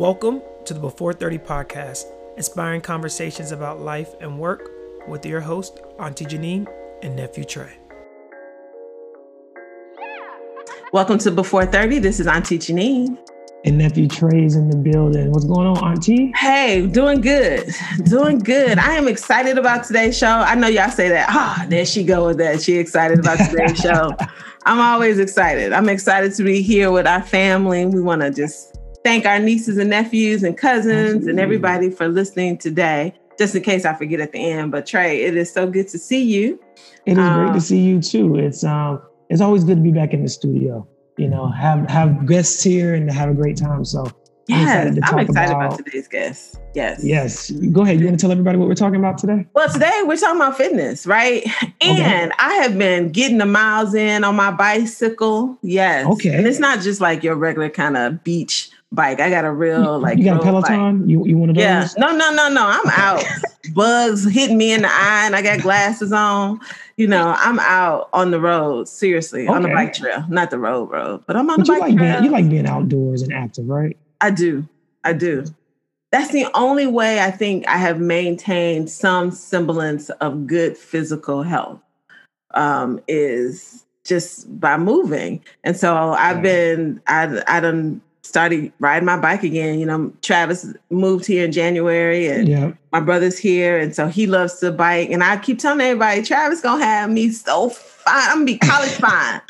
Welcome to the Before 30 podcast, inspiring conversations about life and work with your host, Auntie Janine and nephew Trey. Welcome to Before 30. This is Auntie Janine. And nephew Trey's in the building. What's going on, Auntie? Hey, doing good. Doing good. I am excited about today's show. I know y'all say that. Ah, oh, there she go with that. She excited about today's show. I'm always excited. I'm excited to be here with our family. We want to just thank our nieces and nephews and cousins and everybody for listening today. Just in case I forget at the end, but Trey, it is so good to see you. It is um, great to um, see you too. It's um, it's always good to be back in the studio you know, have have guests here and have a great time. So yes, I'm excited about, about, today's guest. Yes. Yes. Go ahead. You want to tell everybody what we're talking about today? Well, today we're talking about fitness, right? And okay. I have been getting the miles in on my bicycle. Yes. Okay. And it's not just like your regular kind of beach bike. I got a real like you got a Peloton. Bike. You you want to? Do it? Yeah. No, no, no, no. I'm out. Bugs hitting me in the eye, and I got glasses on you know, I'm out on the road, seriously, okay. on the bike trail, not the road road, but I'm on but the bike like trail. Being, you like being outdoors and active, right? I do. I do. That's the only way I think I have maintained some semblance of good physical health um, is just by moving. And so I've been, I, I done started riding my bike again. You know, Travis moved here in January and yep. my brother's here. And so he loves to bike. And I keep telling everybody, Travis gonna have me so fine. I'm gonna be college fine.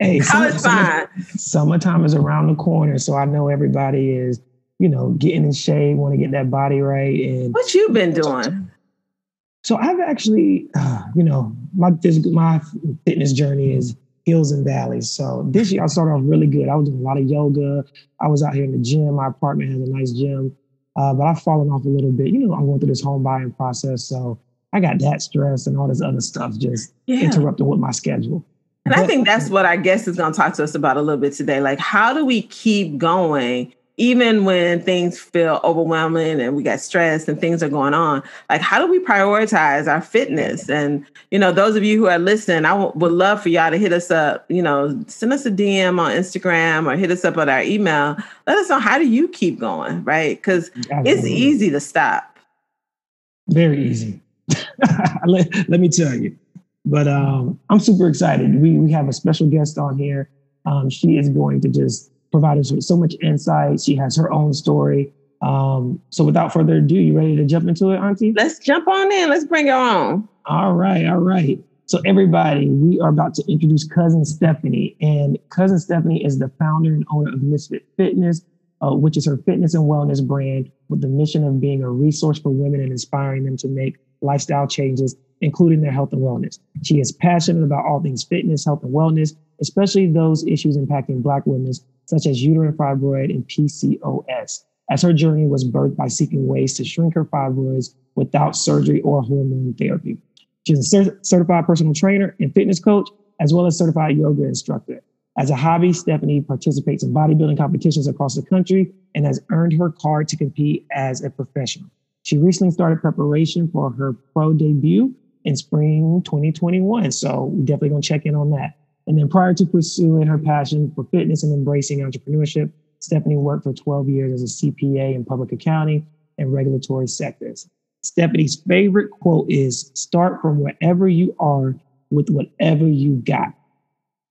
hey, college summer, fine. summertime is around the corner. So I know everybody is, you know, getting in shape, want to get that body right. And what you been doing? So I've actually, uh, you know, my my fitness journey is hills and valleys. So this year I started off really good. I was doing a lot of yoga. I was out here in the gym. My apartment has a nice gym. Uh, but I've fallen off a little bit. You know, I'm going through this home buying process. So I got that stress and all this other stuff just yeah. interrupting with my schedule. And but, I think that's what our guest is going to talk to us about a little bit today. Like, how do we keep going even when things feel overwhelming and we got stressed and things are going on like how do we prioritize our fitness? And you know those of you who are listening I w- would love for y'all to hit us up you know send us a dm on instagram or hit us up on our email. Let us know how do you keep going right? Because it's easy to stop. Very easy. Let, let me tell you. But um, i'm super excited. We, we have a special guest on here. Um, she is going to just provide us with so much insight. She has her own story. Um, so without further ado, you ready to jump into it, Auntie? Let's jump on in. Let's bring her on. All right, all right. So everybody, we are about to introduce Cousin Stephanie, and Cousin Stephanie is the founder and owner of Misfit Fitness, uh, which is her fitness and wellness brand with the mission of being a resource for women and inspiring them to make lifestyle changes, including their health and wellness. She is passionate about all things fitness, health, and wellness, especially those issues impacting Black women such as uterine fibroid and PCOS, as her journey was birthed by seeking ways to shrink her fibroids without surgery or hormone therapy. She's a cert- certified personal trainer and fitness coach, as well as certified yoga instructor. As a hobby, Stephanie participates in bodybuilding competitions across the country and has earned her card to compete as a professional. She recently started preparation for her pro debut in spring 2021. So we're definitely gonna check in on that. And then prior to pursuing her passion for fitness and embracing entrepreneurship, Stephanie worked for 12 years as a CPA in public accounting and regulatory sectors. Stephanie's favorite quote is start from wherever you are with whatever you got.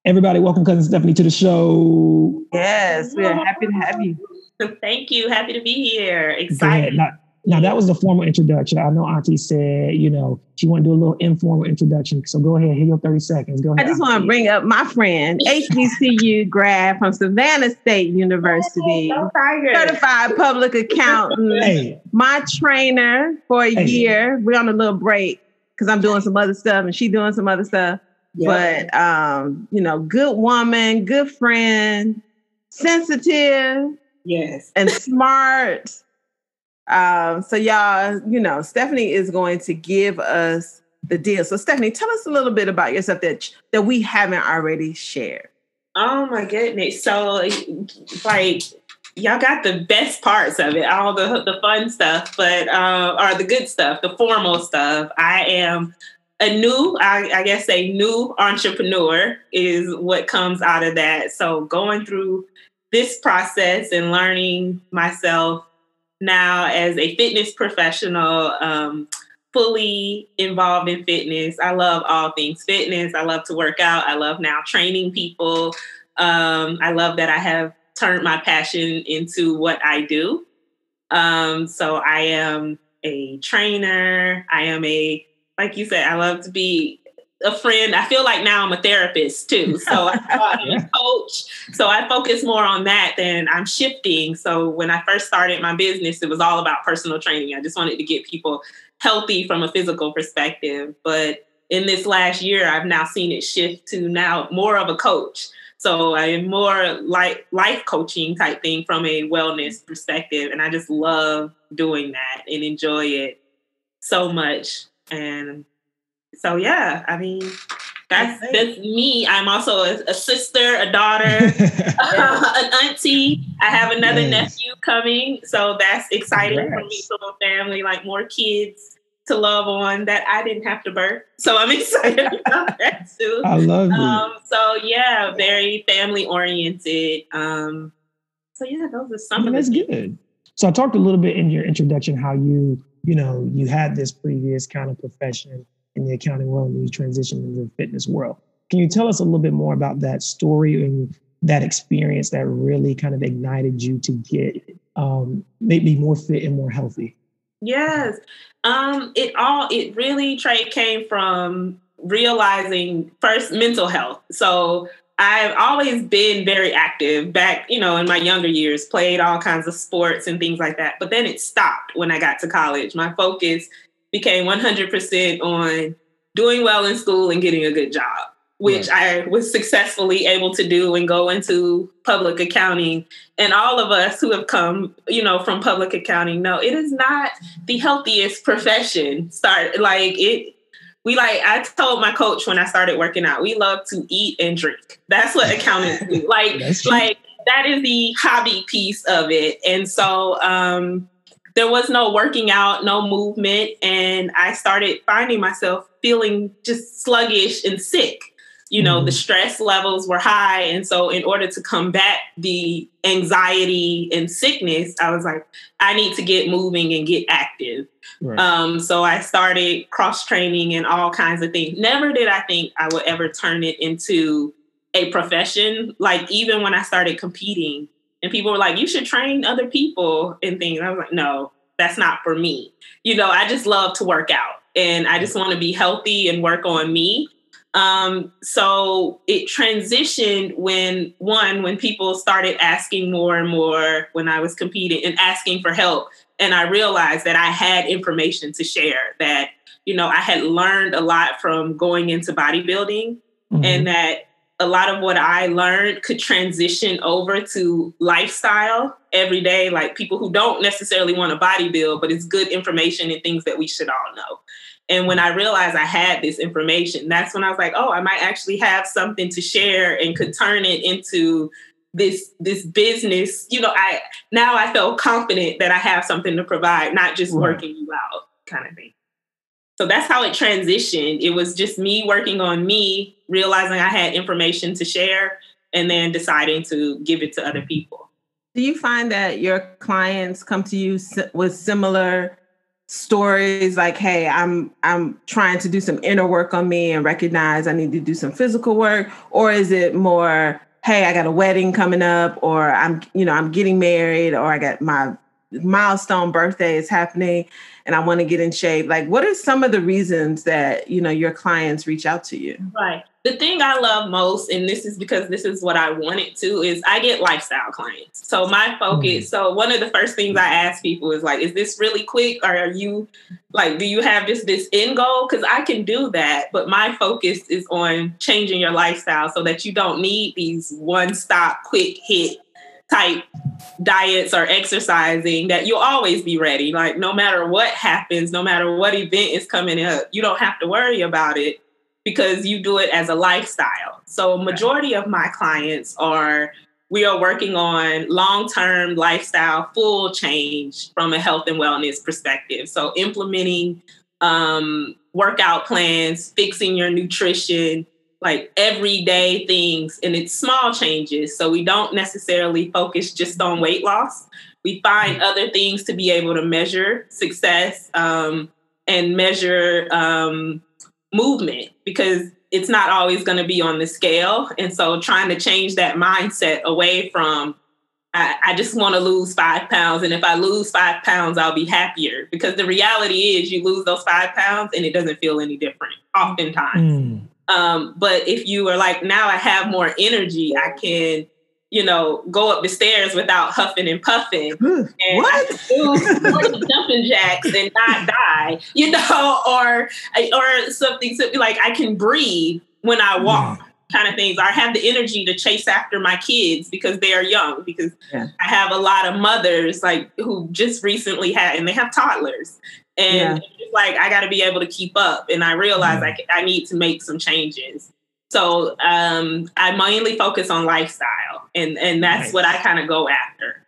Everybody, welcome cousin Stephanie to the show. Yes, we are happy to have you. Thank you. Happy to be here. Excited. Now that was the formal introduction. I know Auntie said, you know, she want to do a little informal introduction. So go ahead, hit your 30 seconds. Go ahead. I just want to bring up my friend, HBCU grad from Savannah State University, certified public accountant, hey. my trainer for a hey. year. We're on a little break because I'm doing some other stuff and she doing some other stuff. Yeah. But um, you know, good woman, good friend, sensitive, yes, and smart um, so y'all, you know, Stephanie is going to give us the deal. So Stephanie, tell us a little bit about yourself that that we haven't already shared. Oh my goodness. So like y'all got the best parts of it, all the the fun stuff, but uh, or the good stuff, the formal stuff. I am a new, I, I guess, a new entrepreneur is what comes out of that. So going through this process and learning myself now as a fitness professional, um, fully involved in fitness. I love all things fitness. I love to work out. I love now training people. Um, I love that I have turned my passion into what I do. Um, so I am a trainer. I am a, like you said, I love to be a friend. I feel like now I'm a therapist too. So I'm a coach. So I focus more on that than I'm shifting. So when I first started my business, it was all about personal training. I just wanted to get people healthy from a physical perspective. But in this last year, I've now seen it shift to now more of a coach. So I am more like life coaching type thing from a wellness perspective. And I just love doing that and enjoy it so much. And so yeah, I mean, that's that's me. I'm also a, a sister, a daughter, uh, an auntie. I have another yes. nephew coming, so that's exciting Congrats. for me. So family, like more kids to love on that I didn't have to birth. So I'm excited about that too. I love it. Um, so yeah, very family oriented. Um, so yeah, those are some of that's good. So I talked a little bit in your introduction how you, you know, you had this previous kind of profession in the accounting world and you transitioned into the fitness world. Can you tell us a little bit more about that story and that experience that really kind of ignited you to get um, maybe more fit and more healthy? Yes. Um, it all it really Trey came from realizing first mental health. So I've always been very active back, you know, in my younger years, played all kinds of sports and things like that. But then it stopped when I got to college. My focus became 100% on doing well in school and getting a good job, which right. I was successfully able to do and go into public accounting. And all of us who have come, you know, from public accounting know it is not the healthiest profession. Start like it we like I told my coach when I started working out, we love to eat and drink. That's what accountants do. Like like that is the hobby piece of it. And so um there was no working out, no movement. And I started finding myself feeling just sluggish and sick. You know, mm-hmm. the stress levels were high. And so, in order to combat the anxiety and sickness, I was like, I need to get moving and get active. Right. Um, so, I started cross training and all kinds of things. Never did I think I would ever turn it into a profession. Like, even when I started competing, and people were like, you should train other people and things. I was like, no, that's not for me. You know, I just love to work out and I just want to be healthy and work on me. Um, so it transitioned when one, when people started asking more and more when I was competing and asking for help. And I realized that I had information to share that, you know, I had learned a lot from going into bodybuilding mm-hmm. and that a lot of what I learned could transition over to lifestyle every day, like people who don't necessarily want to body build, but it's good information and things that we should all know. And when I realized I had this information, that's when I was like, oh, I might actually have something to share and could turn it into this this business. You know, I now I felt confident that I have something to provide, not just right. working you out kind of thing so that's how it transitioned. It was just me working on me, realizing I had information to share, and then deciding to give it to other mm-hmm. people. Do you find that your clients come to you with similar stories like hey i'm i'm trying to do some inner work on me and recognize i need to do some physical work or is it more hey i got a wedding coming up or i'm you know i'm getting married or i got my milestone birthday is happening and I want to get in shape. Like, what are some of the reasons that, you know, your clients reach out to you? Right. The thing I love most, and this is because this is what I wanted to, is I get lifestyle clients. So my focus, mm so one of the first things I ask people is like, is this really quick? Or are you like, do you have just this end goal? Because I can do that, but my focus is on changing your lifestyle so that you don't need these one stop quick hit type diets or exercising that you'll always be ready. Like no matter what happens, no matter what event is coming up, you don't have to worry about it because you do it as a lifestyle. So majority of my clients are we are working on long-term lifestyle full change from a health and wellness perspective. So implementing um, workout plans, fixing your nutrition, like everyday things and it's small changes. So we don't necessarily focus just on weight loss. We find other things to be able to measure success um, and measure um, movement because it's not always going to be on the scale. And so trying to change that mindset away from, I, I just want to lose five pounds. And if I lose five pounds, I'll be happier. Because the reality is, you lose those five pounds and it doesn't feel any different, oftentimes. Mm. Um, but if you are like, now I have more energy, I can, you know, go up the stairs without huffing and puffing. And what? Do jumping jacks and not die, you know, or or something, something like I can breathe when I walk. Yeah. Kind of things. I have the energy to chase after my kids because they are young. Because yeah. I have a lot of mothers like who just recently had, and they have toddlers, and yeah. like I got to be able to keep up. And I realize yeah. I, I need to make some changes. So um, I mainly focus on lifestyle, and and that's nice. what I kind of go after.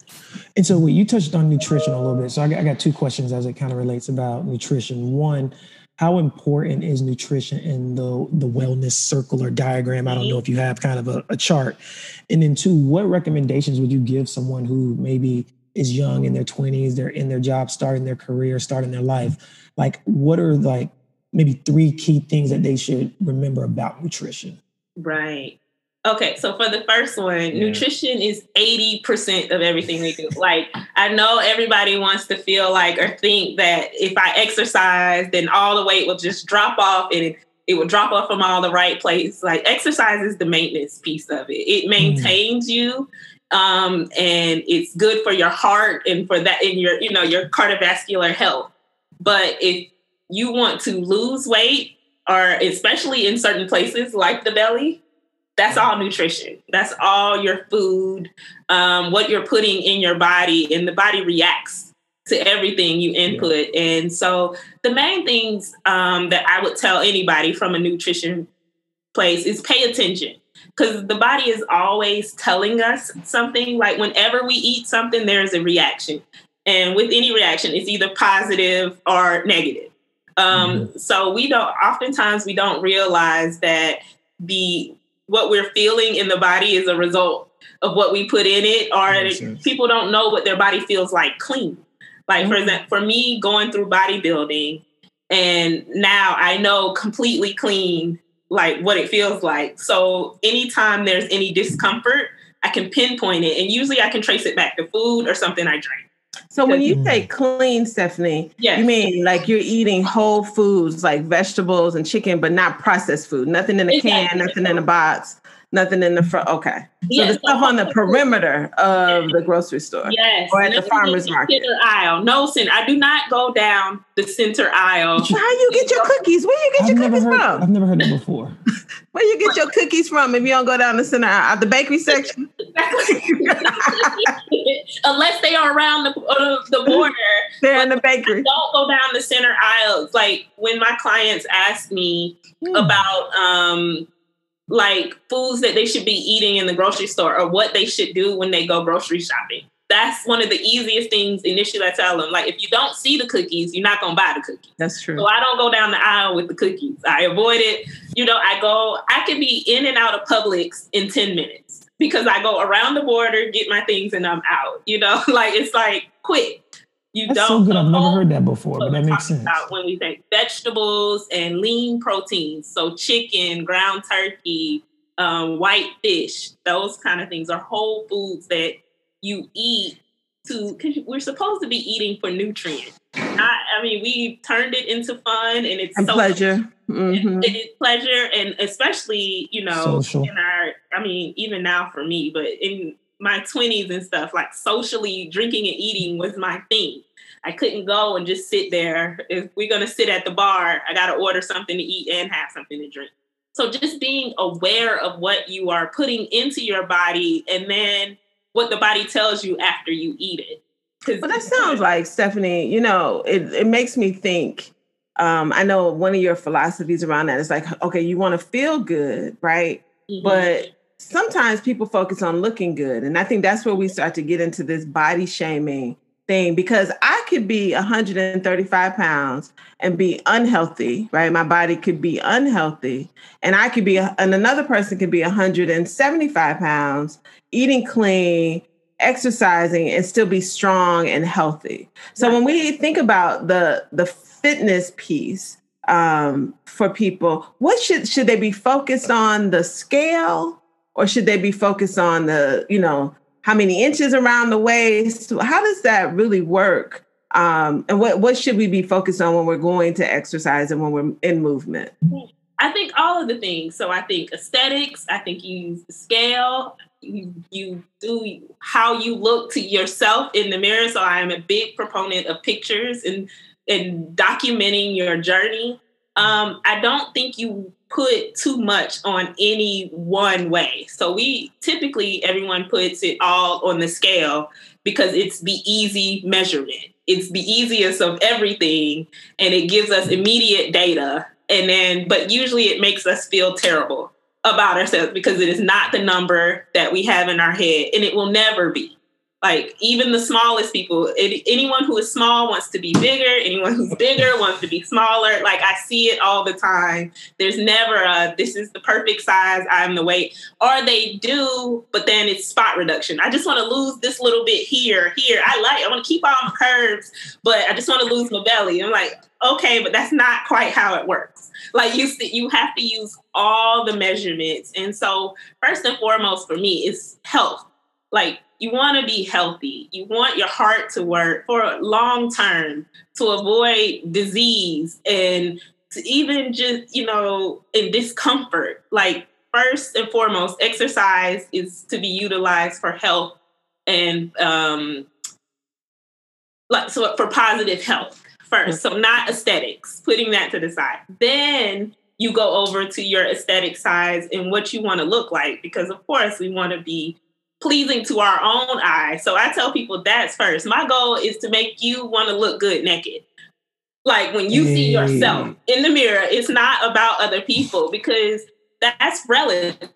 And so, well, you touched on nutrition a little bit. So I got, I got two questions as it kind of relates about nutrition. One, how important is nutrition in the the wellness circle or diagram? I don't know if you have kind of a, a chart. And then two, what recommendations would you give someone who maybe is young in their 20s, they're in their job, starting their career, starting their life. Like, what are like maybe three key things that they should remember about nutrition? Right. Okay, so for the first one, yeah. nutrition is 80% of everything we do. Like, I know everybody wants to feel like or think that if I exercise, then all the weight will just drop off and it, it will drop off from all the right place. Like, exercise is the maintenance piece of it, it mm. maintains mm. you um, and it's good for your heart and for that in your you know your cardiovascular health. But if you want to lose weight, or especially in certain places like the belly, that's all nutrition. That's all your food, um, what you're putting in your body, and the body reacts to everything you input. Yeah. And so, the main things um, that I would tell anybody from a nutrition place is pay attention because the body is always telling us something. Like whenever we eat something, there's a reaction. And with any reaction, it's either positive or negative. Um, mm-hmm. So we don't, oftentimes, we don't realize that the what we're feeling in the body is a result of what we put in it, or people don't know what their body feels like clean. Like mm-hmm. for example, for me going through bodybuilding, and now I know completely clean like what it feels like. So anytime there's any discomfort, I can pinpoint it. And usually I can trace it back to food or something I drink. So when you mm. say clean, Stephanie, yes. you mean like you're eating whole foods like vegetables and chicken, but not processed food, nothing in a exactly. can, nothing in a box nothing in the front. Okay. Yes. So the stuff on the perimeter of the grocery store. Yes. Or at the farmer's market. Center aisle. No, sin. I do not go down the center aisle. How do you get your cookies? Where you get I've your cookies heard, from? I've never heard that before. Where you get your cookies from if you don't go down the center aisle? The bakery section? Unless they are around the, uh, the border. They're in the bakery. don't go down the center aisles. Like when my clients ask me mm. about um, like foods that they should be eating in the grocery store or what they should do when they go grocery shopping. That's one of the easiest things initially I tell them. Like, if you don't see the cookies, you're not going to buy the cookies. That's true. So I don't go down the aisle with the cookies. I avoid it. You know, I go, I can be in and out of Publix in 10 minutes because I go around the border, get my things, and I'm out. You know, like it's like quick. You That's don't. so good. I've never heard that before, but that makes sense. when we say vegetables and lean proteins, so chicken, ground turkey, um, white fish, those kind of things are whole foods that you eat to. Because we're supposed to be eating for nutrients. I, I mean, we turned it into fun, and it's and so pleasure. Mm-hmm. It, it is pleasure, and especially you know Social. in our. I mean, even now for me, but in my 20s and stuff, like socially drinking and eating was my thing. I couldn't go and just sit there. If we're going to sit at the bar, I got to order something to eat and have something to drink. So just being aware of what you are putting into your body and then what the body tells you after you eat it. Well, that sounds like Stephanie, you know, it, it makes me think. Um, I know one of your philosophies around that is like, okay, you want to feel good, right? Mm-hmm. But sometimes people focus on looking good. And I think that's where we start to get into this body shaming thing because I could be 135 pounds and be unhealthy, right? My body could be unhealthy, and I could be, and another person could be 175 pounds, eating clean, exercising, and still be strong and healthy. So when we think about the the fitness piece um, for people, what should should they be focused on the scale, or should they be focused on the, you know, how many inches around the waist? How does that really work? Um, and what, what should we be focused on when we're going to exercise and when we're in movement? I think all of the things. So I think aesthetics, I think you use the scale, you, you do how you look to yourself in the mirror. So I am a big proponent of pictures and, and documenting your journey. Um, I don't think you put too much on any one way. So we typically everyone puts it all on the scale because it's the easy measurement. It's the easiest of everything and it gives us immediate data and then but usually it makes us feel terrible about ourselves because it is not the number that we have in our head and it will never be like even the smallest people it, anyone who is small wants to be bigger anyone who's bigger wants to be smaller. Like i see it all the time. There's never a this is the perfect size i'm the weight or they do but then it's spot reduction. I just want to lose this little bit here here. I like i want to keep all my curves but i just want to lose my belly. I'm like okay but that's not quite how it works. Like you you have to use all the measurements. And so first and foremost for me is health. Like you want to be healthy. You want your heart to work for long term to avoid disease and to even just, you know, in discomfort. Like, first and foremost, exercise is to be utilized for health and, um, like, so for positive health first. So, not aesthetics, putting that to the side. Then, you go over to your aesthetic size and what you want to look like because of course we want to be pleasing to our own eye. So I tell people that's first. My goal is to make you want to look good naked. Like when you see yourself in the mirror, it's not about other people because that's relative.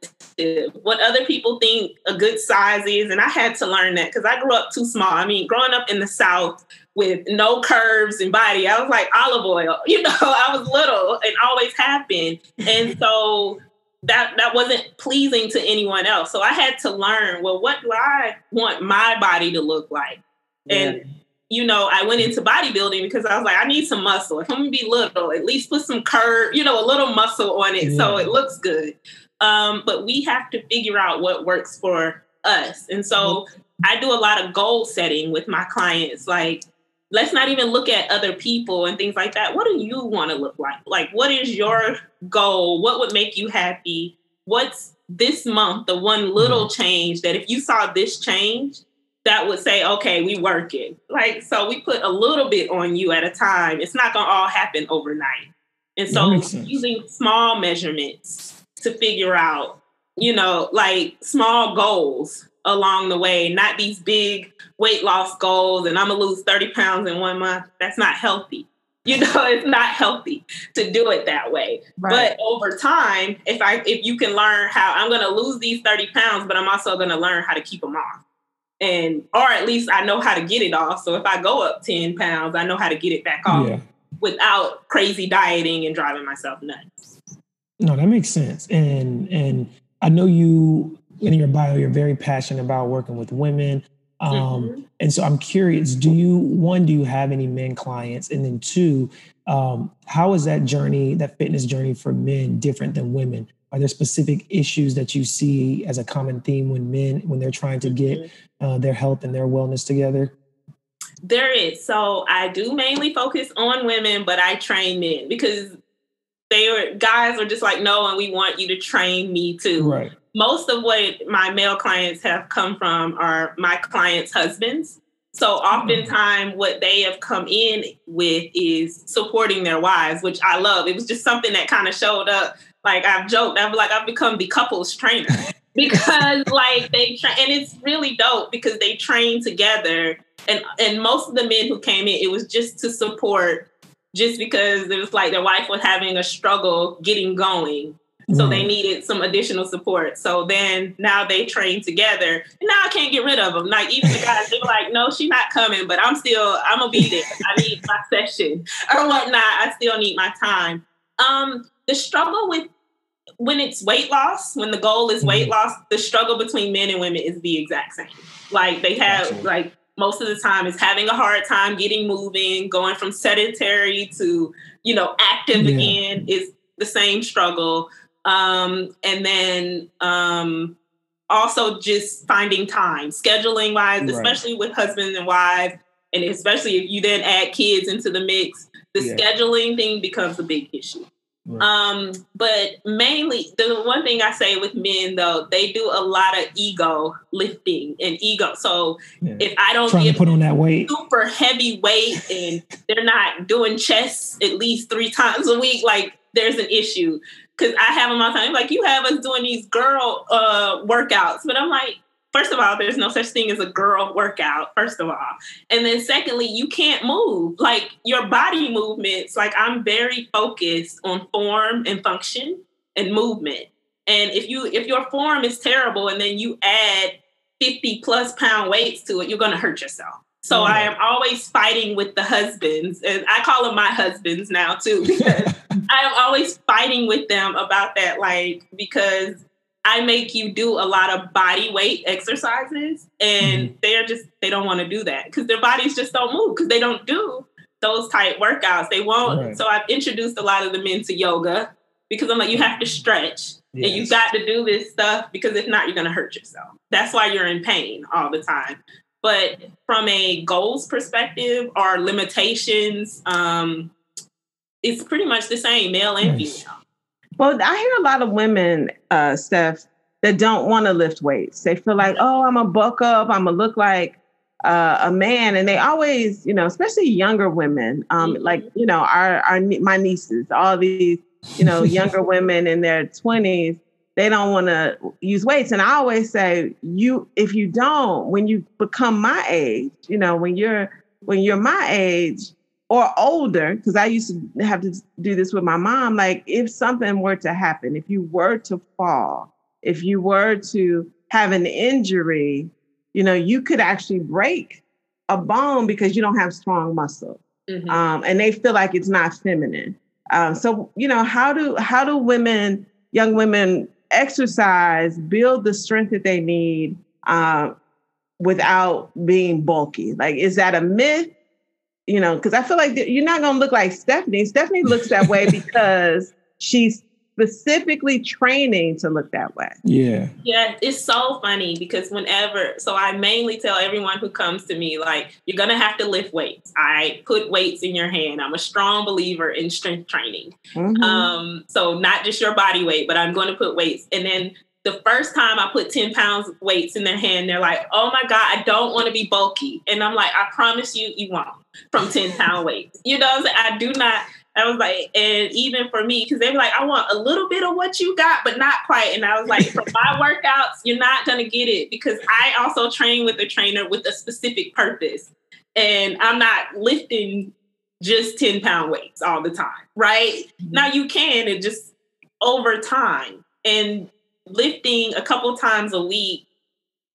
What other people think a good size is. And I had to learn that because I grew up too small. I mean, growing up in the South with no curves and body, I was like Olive Oyl. You know, I was little and always have been. And so that that wasn't pleasing to anyone else. So I had to learn, well, what do I want my body to look like? Yeah. And you know, I went into bodybuilding because I was like, I need some muscle. If I'm gonna be little, at least put some curve, you know, a little muscle on it yeah. so it looks good. Um, but we have to figure out what works for us. And so mm-hmm. I do a lot of goal setting with my clients. Like, let's not even look at other people and things like that. What do you want to look like? Like, what is your goal? What would make you happy? What's this month, the one little mm-hmm. change that if you saw this change, that would say, okay, we work it. Like, so we put a little bit on you at a time. It's not gonna all happen overnight. And so using small measurements to figure out, you know, like small goals along the way, not these big weight loss goals and I'm gonna lose 30 pounds in one month. That's not healthy. You know, it's not healthy to do it that way. Right. But over time, if I if you can learn how I'm gonna lose these 30 pounds, but I'm also gonna learn how to keep them off. And or at least I know how to get it off. So if I go up 10 pounds, I know how to get it back off yeah. without crazy dieting and driving myself nuts. No, that makes sense. And and I know you in your bio, you're very passionate about working with women. Um, mm-hmm. And so I'm curious, do you, one, do you have any men clients? And then two, um, how is that journey, that fitness journey for men different than women? Are there specific issues that you see as a common theme when men, when they're trying to get mm-hmm. uh, their health and their wellness together? There is. So I do mainly focus on women, but I train men because they were guys are just like, no, and we want you to train me too. Right most of what my male clients have come from are my clients' husbands. So oftentimes what they have come in with is supporting their wives, which I love. It was just something that kind of showed up. Like I've joked, I've like I've become the couples trainer because like they tra- and it's really dope because they train together. And and most of the men who came in, it was just to support, just because it was like their wife was having a struggle getting going So they needed some additional support. So then now they train together. And now I can't get rid of them. Like even the guys, they're like, no, she's not coming, but I'm still, I'm gonna be there. I need my session or whatnot. I still need my time. Um, the struggle with when it's weight loss, when the goal is weight mm-hmm. loss, the struggle between men and women is the exact same. Like they have Absolutely. like most of the time is having a hard time getting moving, going from sedentary to, you know, active yeah. again is the same struggle. Um, and then um, also just finding time, scheduling wise, right. especially with husbands and wives, and especially if you then add kids into the mix, the yeah. scheduling thing becomes a big issue. Right. Um, but mainly the one thing I say with men though, they do a lot of ego lifting and ego. So yeah. if I don't Trying put on that weight, super heavy weight, and they're not doing chest at least three times a week, like there's an issue. Cause I have them all the time. Like you have us doing these girl uh workouts, but I'm like, first of all, there's no such thing as a girl workout, first of all. And then secondly, you can't move. Like your body movements, like I'm very focused on form and function and movement. And if you if your form is terrible and then you add 50 plus pound weights to it, you're gonna hurt yourself. So. I am always fighting with the husbands, and I call them my husbands now too, because I am always fighting with them about that, like because I make you do a lot of body weight exercises, and mm-hmm. they're just they don't want to do that because their bodies just don't move because they don't do those type workouts. They won't. Right. So I've introduced a lot of the men to yoga because I'm like, you have to stretch yes. and you got to do this stuff because if not, you're going to hurt yourself. That's why you're in pain all the time. But from a goals perspective or limitations, um, it's pretty much the same, male and female. Well, I hear a lot of women, uh, Steph, that don't want to lift weights. They feel like, oh, I'm a bulk up, I'm gonna look like uh, a man, and they always, you know, especially younger women, um, mm-hmm. like you know, our our my nieces, all these, you know, younger women in their twenties, they don't want to use weights, and I always say, you, if you don't, when you become my age, you know, when you're when you're my age, or older, because I used to have to do this with my mom. Like, if something were to happen, if you were to fall, if you were to have an injury, you know, you could actually break a bone because you don't have strong muscle. Mm-hmm. Um, and they feel like it's not feminine. Um, so, you know, how do how do women, young women, exercise, build the strength that they need uh, without being bulky? Like, is that a myth? you know, because I feel like you're not going to look like Stephanie. Stephanie looks that way because she's specifically training to look that way. Yeah. Yeah, it's so funny because whenever, so I mainly tell everyone who comes to me, like, you're going to have to lift weights. I put weights in your hand. I'm a strong believer in strength training. Mm-hmm. Um, so not just your body weight, but I'm going to put weights. And then the first time I put 10 pounds of weights in their hand, they're like, oh my God, I don't want to be bulky. And I'm like, I promise you, you won't from 10 pound weights. You know i do not. I was like, and even for me, because they were like, I want a little bit of what you got, but not quite. And I was like, for my workouts, you're not going to get it because I also train with a trainer with a specific purpose. And I'm not lifting just 10 pound weights all the time, right? Mm-hmm. Now you can, it just over time. And lifting a couple times a week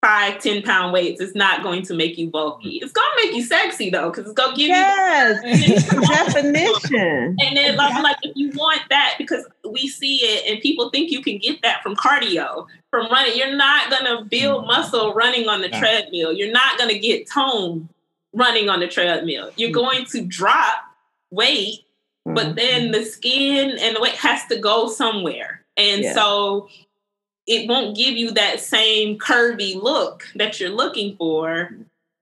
five, 10 pound weights is not going to make you bulky. It's gonna make you sexy though, because it's gonna give yes, you definition. And then like, like if you want that, because we see it and people think you can get that from cardio, from running. You're not gonna build mm-hmm. muscle running on the treadmill. You're not gonna get tone running on the treadmill. You're mm-hmm. going to drop weight, but mm-hmm. then the skin and the weight has to go somewhere. And yeah. so it won't give you that same curvy look that you're looking for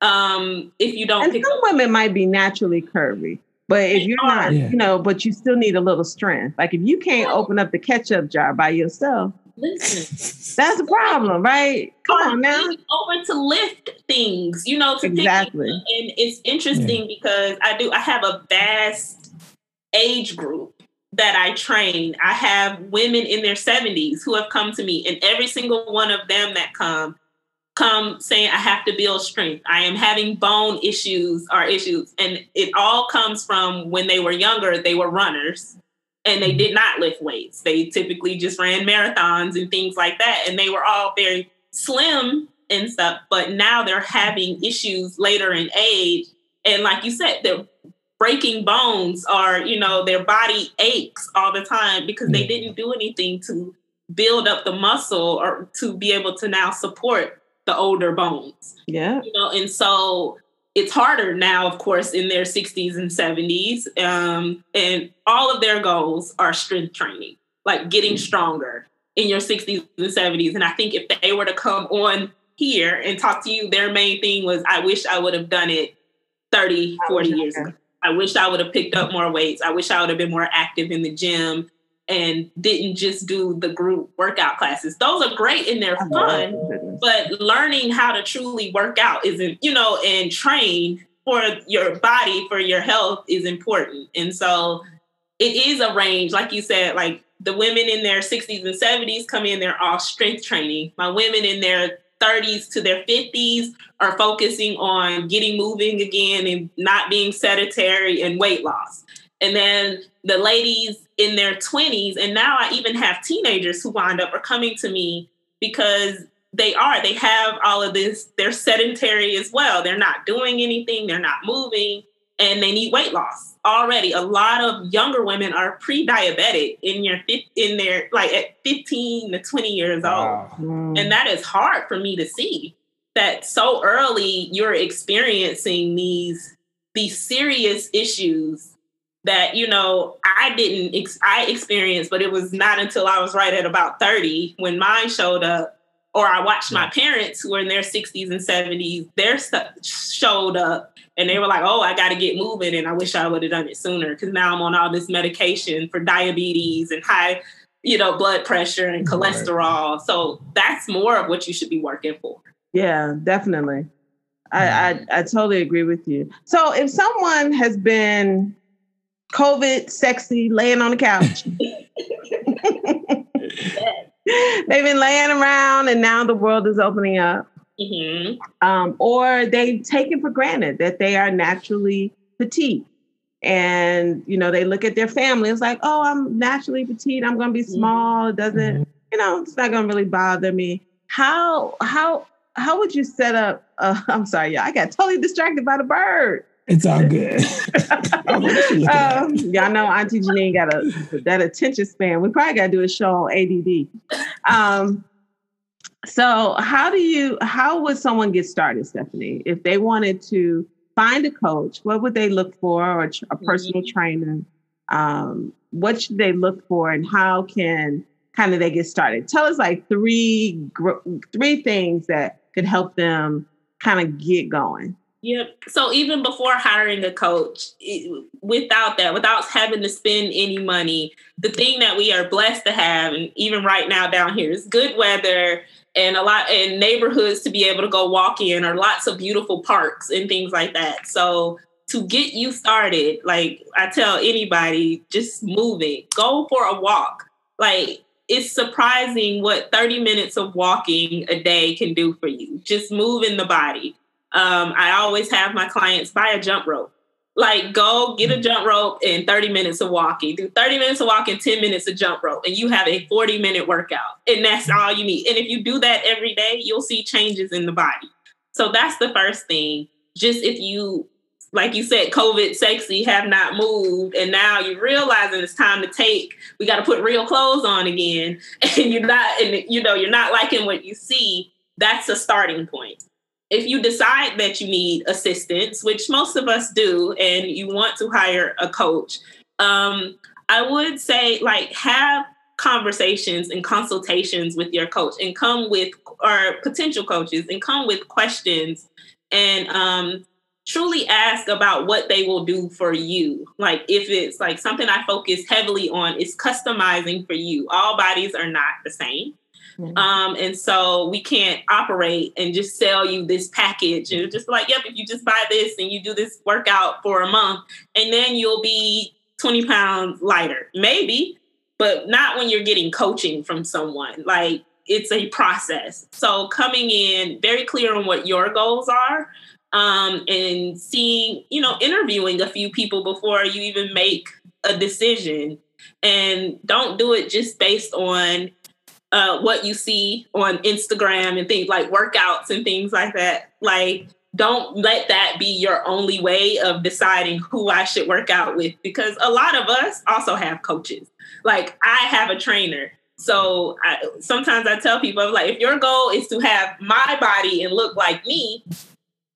um, if you don't. And some up. women might be naturally curvy, but if you're not, yeah. you know, but you still need a little strength. Like if you can't open up the ketchup jar by yourself, listen, that's a problem, right? Come on now. Over to lift things, you know, to exactly. and it's interesting yeah. because I do. I have a vast age group that I train, I have women in their 70s who have come to me, and every single one of them that come come saying I have to build strength. I am having bone issues or issues. And it all comes from when they were younger, they were runners. and they did not lift weights. They typically just ran marathons and things like that. And they were all very slim and stuff, but now they're having issues later in age. And like you said, they're breaking bones or, you know, their body aches all the time because they didn't do anything to build up the muscle or to be able to now support the older bones. Yeah. You know, and so it's harder now, of course, in their 60s and 70s. Um, and all of their goals are strength training, like getting stronger in your 60s and 70s. And I think if they were to come on here and talk to you, their main thing was, I wish I would have done it 30, 40 years ago. I wish I would have picked up more weights. I wish I would have been more active in the gym and didn't just do the group workout classes. Those are great and they're fun, but learning how to truly work out isn't, you know, and train for your body, for your health is important. And so it is a range, like you said, like the women in their 60s and 70s come in, they're all strength training. My women in their 30s to their 50s are focusing on getting moving again and not being sedentary and weight loss. And then the ladies in their 20s, and now I even have teenagers who wind up are coming to me because they are, they have all of this, they're sedentary as well. They're not doing anything, they're not moving, and they need weight loss already. A lot of younger women are pre-diabetic in your in their like at 15 to 20 years wow. old. Mm. And that is hard for me to see that so early you're experiencing these these serious issues that you know I didn't ex- I experienced, but it was not until I was right at about thirty when mine showed up, or I watched my parents who were in their sixties and seventies, their stuff showed up, and they were like, "Oh, I got to get moving," and I wish I would have done it sooner because now I'm on all this medication for diabetes and high, you know, blood pressure and cholesterol. Right. So that's more of what you should be working for. Yeah, definitely. I, I, I totally agree with you. So if someone has been COVID sexy, laying on the couch. They've been laying around and now the world is opening up. Mm-hmm. Um, or they've taken for granted that they are naturally petite. And, you know, they look at their family. It's like, oh, I'm naturally petite. I'm going to be mm-hmm. small. It doesn't, mm-hmm. you know, it's not going to really bother me. How, how, how would you set up? Uh, I'm sorry, yeah, I got totally distracted by the bird. It's all good. um, y'all know Auntie Janine got a that attention span. We probably got to do a show on ADD. Um, so how do you? How would someone get started, Stephanie, if they wanted to find a coach? What would they look for, or a personal mm-hmm. trainer? Um, what should they look for, and how can kind of they get started? Tell us like three three things that could help them kind of get going. Yep. So even before hiring a coach, it, without that, without having to spend any money, the thing that we are blessed to have, and even right now down here, is good weather and a lot and neighborhoods to be able to go walk in, or lots of beautiful parks and things like that. So to get you started, like I tell anybody, just move it. go for a walk. Like it's surprising what 30 minutes of walking a day can do for you. Just moving the body um, I always have my clients buy a jump rope. Like go get a jump rope in 30 minutes of walking. Do 30 minutes of walking, 10 minutes of jump rope, and you have a 40 minute workout. And that's all you need. And if you do that every day, you'll see changes in the body. So that's the first thing. Just if you like you said, COVID sexy have not moved, and now you're realizing it's time to take. We got to put real clothes on again, and you're not, and you know, you're not liking what you see. That's a starting point if you decide that you need assistance, which most of us do, and you want to hire a coach, um, I would say like have conversations and consultations with your coach and come with or potential coaches and come with questions and um, truly ask about what they will do for you. Like if it's like something I focus heavily on is customizing for you. All bodies are not the same. Um, and so we can't operate and just sell you this package and just like, yep, if you just buy this and you do this workout for a month, and then you'll be 20 pounds lighter. Maybe, but not when you're getting coaching from someone. Like it's a process. So coming in very clear on what your goals are. Um, and seeing, you know, interviewing a few people before you even make a decision And don't do it just based on uh, what you see on Instagram and things like workouts and things like that. Like, don't let that be your only way of deciding who I should work out with because a lot of us also have coaches. Like, I have a trainer. So I, sometimes I tell people, like, if your goal is to have my body and look like me,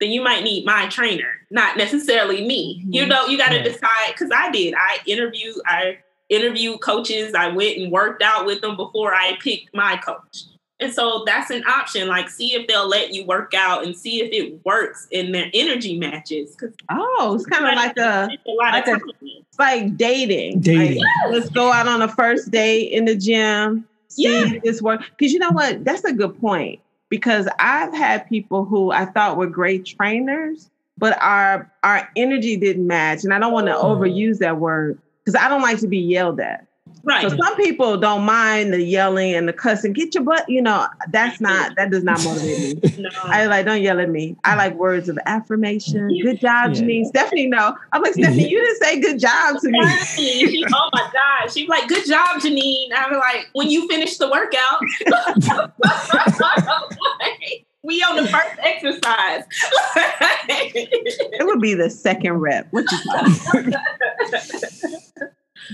then you might need my trainer, not necessarily me. Mm-hmm. You know, you got to decide because I did. I interview, I interviewed coaches. I went and worked out with them before I picked my coach. And so that's an option. Like, see if they'll let you work out and see if it works in their energy matches. Oh, it's kind of like a, a like a, it's like dating. Dating. Like, let's go out on a first date in the gym. See yeah. this work. Because you know what? That's a good point. Because I've had people who I thought were great trainers, but our our energy didn't match. And I don't want to oh. overuse that word because I don't like to be yelled at. Right. So some people don't mind the yelling and the cussing. Get your butt, you know, that's not that does not motivate me. no. I like don't yell at me. I like words of affirmation. Good job, yeah. Janine. Stephanie, no. I'm like, Stephanie, you didn't say good job to me. She, oh my God. She's like, good job, Janine. I'm like, when you finish the workout. we on the first exercise. it would be the second rep. What you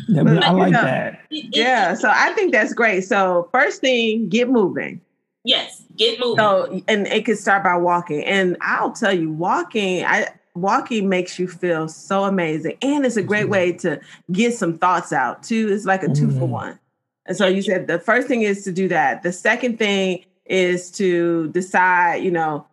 yeah, I like that. Yeah, so I think that's great. So first thing, get moving. Yes, get moving. So and it could start by walking. And I'll tell you, walking, I walking makes you feel so amazing. And it's a great mm-hmm. way to get some thoughts out too. It's like a two mm-hmm. for one. And so you said the first thing is to do that. The second thing is to decide, you know,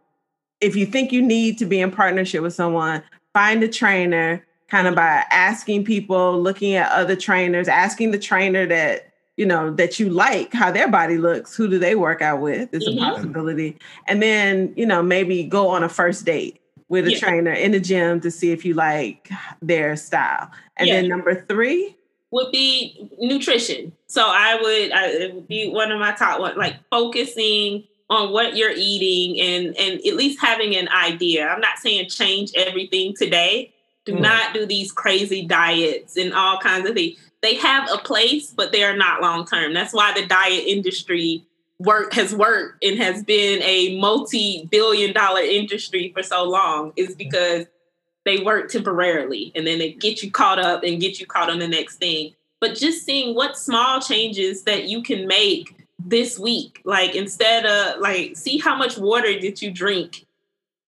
if you think you need to be in partnership with someone, find a trainer kind of by asking people, looking at other trainers, asking the trainer that you know that you like how their body looks who do they work out with is mm-hmm. a possibility and then you know maybe go on a first date with a yeah. trainer in the gym to see if you like their style and yeah. then number three would be nutrition so i would I, it would be one of my top one like focusing on what you're eating and and at least having an idea i'm not saying change everything today do mm. not do these crazy diets and all kinds of things. They have a place, but they are not long term. That's why the diet industry work has worked and has been a multi-billion dollar industry for so long is because they work temporarily and then they get you caught up and get you caught on the next thing. But just seeing what small changes that you can make this week, like instead of like see how much water did you drink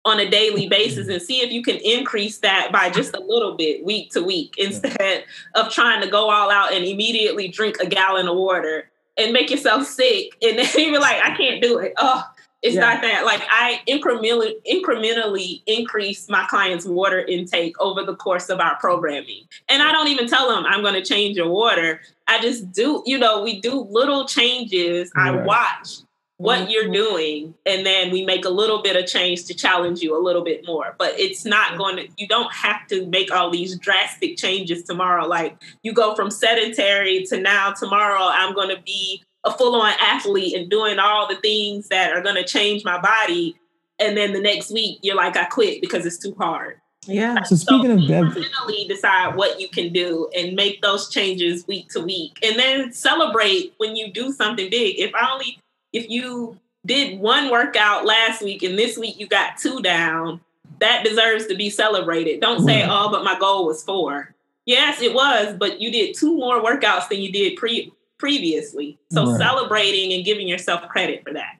on a daily mm-hmm. basis and see if you can increase that by just a little bit week to week instead of trying to go all out and immediately drink a gallon of water and make yourself sick and then you're like i can't do it. Oh it's yeah. not that like i incrementally incrementally increase my clients water intake over the course of our programming. And i don't even tell them i'm going to change your water. I just do you know we do little changes. Right. i watch what mm-hmm. you're doing and then we make a little bit of change to challenge you a little bit more. But it's not going to you don't have to make all these drastic changes tomorrow. Like you go from sedentary to now tomorrow i'm going to be a full-on athlete and doing all the things that are going to change my body and then the next week you're like i quit because it's too hard yeah. So speaking so of mentally decide what you can do and make those changes week to week, and then celebrate when you do something big. If I only if you did one workout last week and this week you got two down, that deserves to be celebrated. Don't say, "Oh, but my goal was four. Yes, it was, but you did two more workouts than you did pre previously. So right. celebrating and giving yourself credit for that.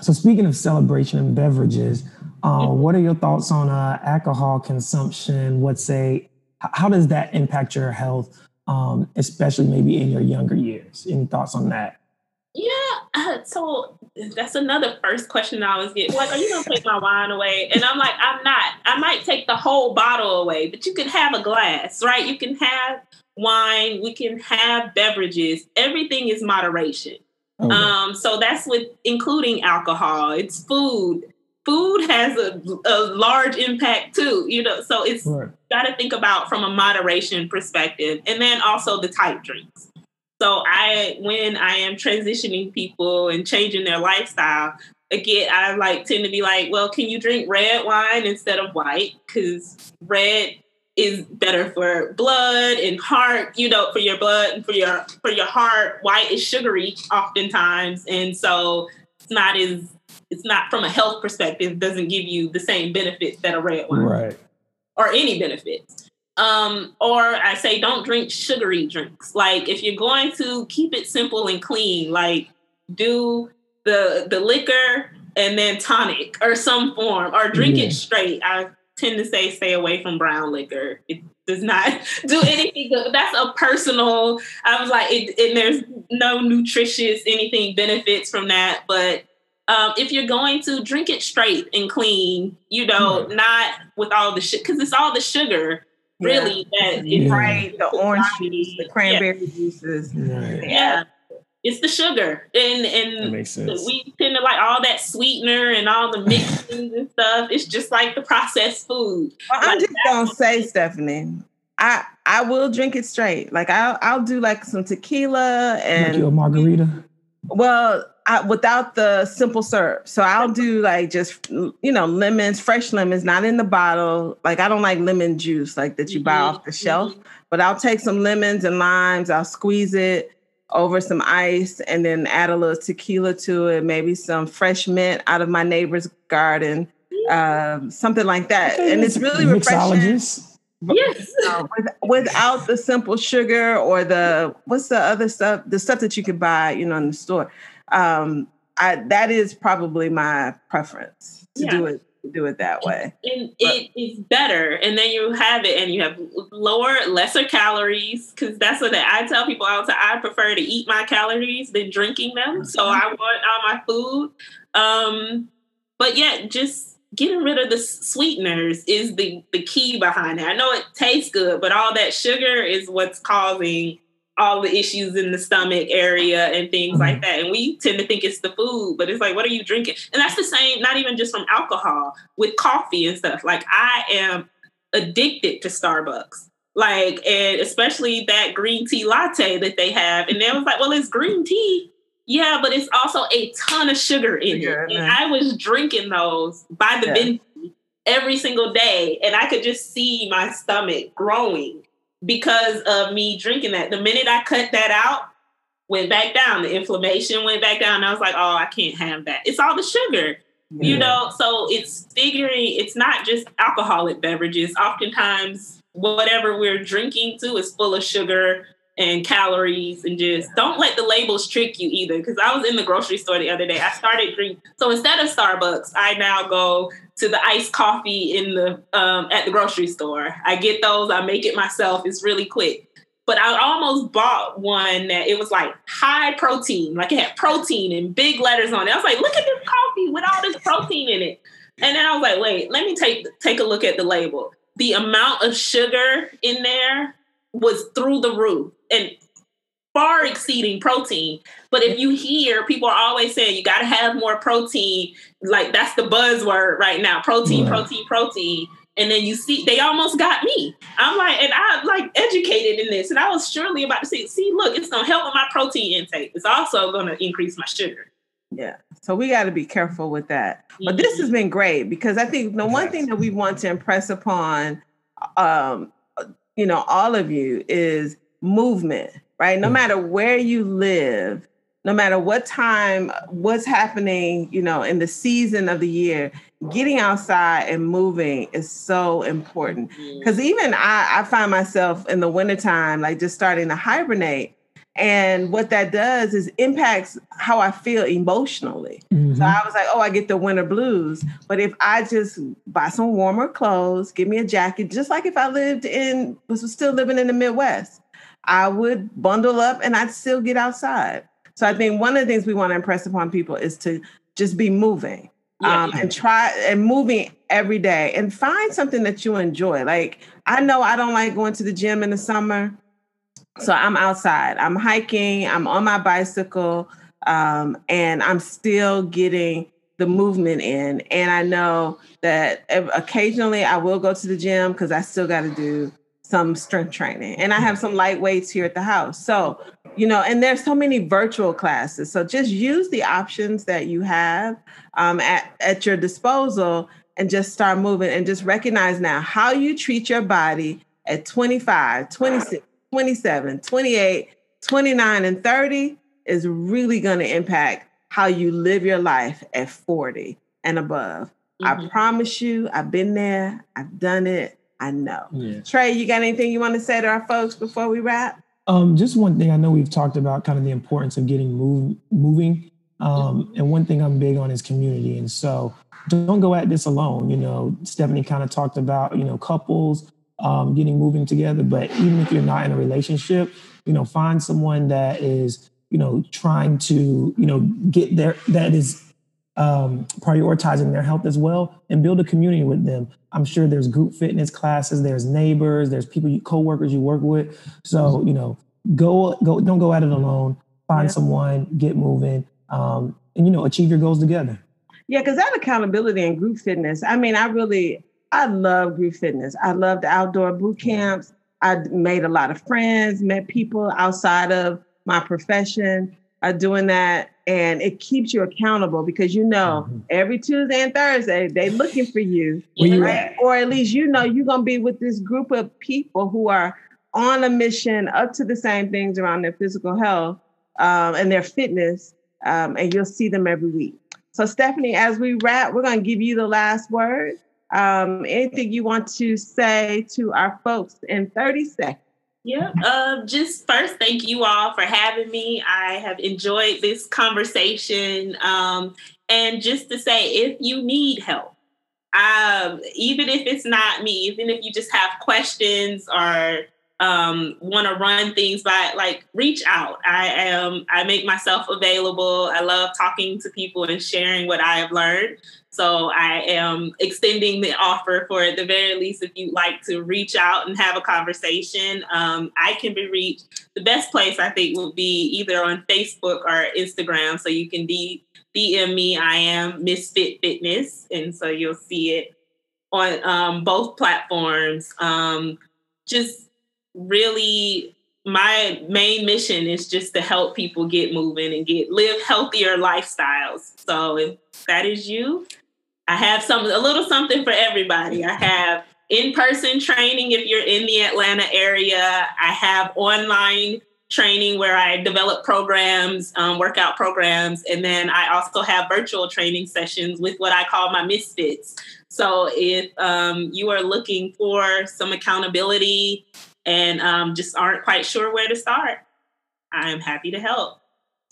So speaking of celebration and beverages, uh, what are your thoughts on uh, alcohol consumption? What's a how does that impact your health, um, especially maybe in your younger years? Any thoughts on that? Yeah, uh, so that's another first question I always get. Like, are you gonna take my wine away? And I'm like, I'm not. I might take the whole bottle away, but you can have a glass, right? You can have wine. We can have beverages. Everything is moderation. Okay. Um, so that's with including alcohol. It's food. Food has a, a large impact too, you know. So it's right. got to think about from a moderation perspective, and then also the type drinks. So I, when I am transitioning people and changing their lifestyle, again, I like tend to be like, well, can you drink red wine instead of white? Because red is better for blood and heart, you know, for your blood and for your for your heart. White is sugary oftentimes, and so it's not as it's not from a health perspective doesn't give you the same benefits that a red wine Right. or any benefits. Um, or I say don't drink sugary drinks. Like if you're going to keep it simple and clean, like do the the liquor and then tonic or some form, or drink Yeah. it straight. I tend to say stay away from brown liquor. It does not do anything good. That's a personal. I was like, it, and there's no nutritious anything benefits from that, but um, if you're going to drink it straight and clean, you know, not with all the shit, because it's all the sugar, really, that Yeah. is Right, the orange juice, the cranberry juices. Right. Yeah, it's the sugar, and That and makes sense. we tend to like all that sweetener and all the mixings and stuff. It's just like the processed food. Well, I'm Like just gonna say, Stephanie, I I will drink it straight. Like I'll I'll do like some tequila Like and your margarita. well, I, without the simple syrup. So I'll do like just you know lemons, fresh lemons, not in the bottle. Like I don't like lemon juice like that you buy Mhm, off the shelf. mhm. But I'll take some lemons and limes. I'll squeeze it over some ice and then add a little tequila to it. Maybe some fresh mint out of my neighbor's garden, um, something like that. and it's really refreshing Mixologist. Yes. uh, with, without the simple sugar or the what's the other stuff the stuff that you could buy you know in the store um i that is probably my preference to do it do it that way. And it is better and then you have it and you have lower lesser calories because that's what i tell people all the time. I prefer to eat my calories than drinking them so i want all my food. Um but yeah just getting rid of the sweeteners is the the key behind it. I know it tastes good but all that sugar is what's causing all the issues in the stomach area and things like mm-hmm. that. And we tend to think it's the food, but it's like, what are you drinking? And that's the same, not even just from alcohol, with coffee and stuff. Like I am addicted to Starbucks. Like, and especially that green tea latte that they have. And they was like, well, it's green tea. Yeah, but it's also a ton of sugar in Sugar, it. And. I was drinking those by the Yeah. Every single day. And I could just see my stomach growing because of me drinking that. The minute I cut that out, went back down. The inflammation went back down. I was like, oh, I can't have that. It's all the sugar, you know? So it's figuring it's not just alcoholic beverages. Oftentimes, whatever we're drinking too is full of sugar and calories and just don't let the labels trick you either. Because I was in the grocery store the other day. I started drinking. So instead of Starbucks, I now go to the iced coffee in the um, at the grocery store. I get those. I make it myself. It's really quick. But I almost bought one that it was like high protein, like it had protein and big letters on it. I was like, look at this coffee with all this protein in it. And then I was like, wait, let me take take a look at the label. The amount of sugar in there was through the roof and far exceeding protein. But if you hear people are always saying you got to have more protein, like that's the buzzword right now protein, Right. protein, protein. And then you see, they almost got me. I'm like, and I'm like educated in this. And I was surely about to say, see, look, it's going to help with my protein intake. It's also going to increase my sugar. yeah so we got to be careful with that but this has been great because i think the one thing that we want to impress upon um you know all of you is movement right no Mm. matter where you live no matter what time what's happening you know in the season of the year getting outside and moving is so important because even I, I find myself in the wintertime like just starting to hibernate and what that does is impacts how i feel emotionally Mhm. so I was like, oh, I get the winter blues. But if I just buy some warmer clothes, give me a jacket, just like if I lived in, was still living in the Midwest, I would bundle up and I'd still get outside. So I think one of the things we want to impress upon people is to just be moving Yeah. um, and try and moving every day and find something that you enjoy. Like I know I don't like going to the gym in the summer. So I'm outside, I'm hiking, I'm on my bicycle, um, and I'm still getting the movement in. And I know that occasionally I will go to the gym because I still got to do some strength training. And I have some light weights here at the house. So, you know, and there's so many virtual classes. So just use the options that you have um, at, at your disposal and just start moving and just recognize now how you treat your body at 25, 26, 27, 28, 29, and 30 is really going to impact how you live your life at 40 and above. Mm-hmm. I promise you, I've been there, I've done it, I know. Yeah. Trey, you got anything you want to say to our folks before we wrap? Um, just one thing I know we've talked about kind of the importance of getting move, moving. Um, and one thing I'm big on is community. And so don't go at this alone. You know, Stephanie kind of talked about, you know, couples um, getting moving together, but even if you're not in a relationship, you know, find someone that is, you know, trying to, you know, get there, that is um, prioritizing their health as well and build a community with them. I'm sure there's group fitness classes, there's neighbors, there's people, you, coworkers you work with. So, you know, go, go, don't go at it alone. Find yeah. someone, get moving, um, and, you know, achieve your goals together. Yeah, because that accountability and group fitness, I mean, I really, I love group fitness. I love the outdoor boot camps. I made a lot of friends, met people outside of my profession are doing that. And it keeps you accountable because you know mm-hmm. every Tuesday and Thursday they looking for you, right? Or at least you know you're gonna be with this group of people who are on a mission up to the same things around their physical health um, and their fitness, um, and you'll see them every week. So, Stephanie, as we wrap, we're going to give you the last word. Um, anything you want to say to our folks in 30 seconds? Yeah, uh, just first, thank you all for having me. I have enjoyed this conversation. Um, and just to say, if you need help, um, even if it's not me, even if you just have questions or um, want to run things by, like reach out. I am, I make myself available. I love talking to people and sharing what I have learned. So I am extending the offer for at the very least, if you'd like to reach out and have a conversation, um, I can be reached. The best place I think would be either on Facebook or Instagram. So you can DM me. I am Misfit Fitness. And so you'll see it on um, both platforms. Um, just really my main mission is just to help people get moving and get live healthier lifestyles. So if that is you, I have some a little something for everybody. I have in-person training if you're in the Atlanta area. I have online training where I develop programs, um, workout programs, and then I also have virtual training sessions with what I call my misfits. So if um, you are looking for some accountability and um, just aren't quite sure where to start, I'm happy to help.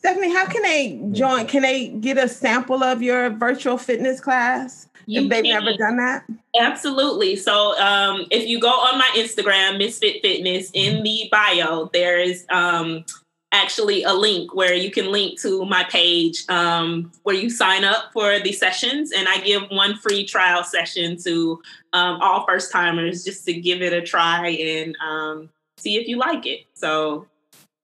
Stephanie, how can they join? Can they get a sample of your virtual fitness class you if they've can. never done that? Absolutely. So um, if you go on my Instagram, Misfit Fitness, in the bio, there is um, actually a link where you can link to my page um, where you sign up for the sessions. And I give one free trial session to um, all first timers just to give it a try and um, see if you like it. So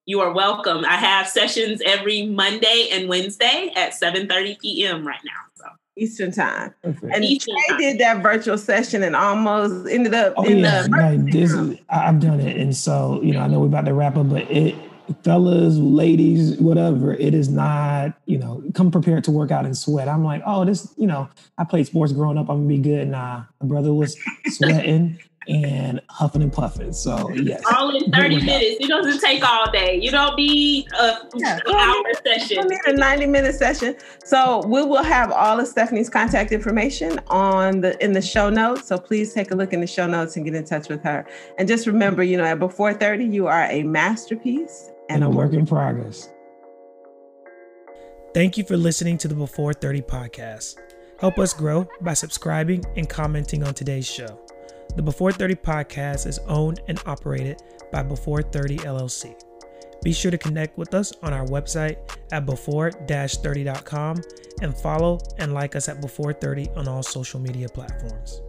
you are welcome. I have sessions every Monday and Wednesday at 7:30 p.m. right now. So Eastern time. Perfect. And Eastern I did that virtual session and almost ended up oh, in yeah. the this is, I've done it. And so, you know, I know we're about to wrap up, but it fellas, ladies, whatever, it is not, you know, come prepared to work out and sweat. I'm like, oh, this, you know, I played sports growing up. I'm gonna be good. Nah, my brother was sweating and huffing and puffing. So yes, all in thirty minutes. It doesn't take all day. You don't need a yeah, hour session. You need a ninety minute session. So we will have all of Stephanie's contact information on the in the show notes. So please take a look in the show notes and get in touch with her. And just remember, you know, at before thirty, you are a masterpiece and, and a work in progress. Thank you for listening to the Before 30 podcast. Help us grow by subscribing and commenting on today's show. The Before 30 podcast is owned and operated by Before 30 LLC. Be sure to connect with us on our website at before-30.com and follow and like us at Before 30 on all social media platforms.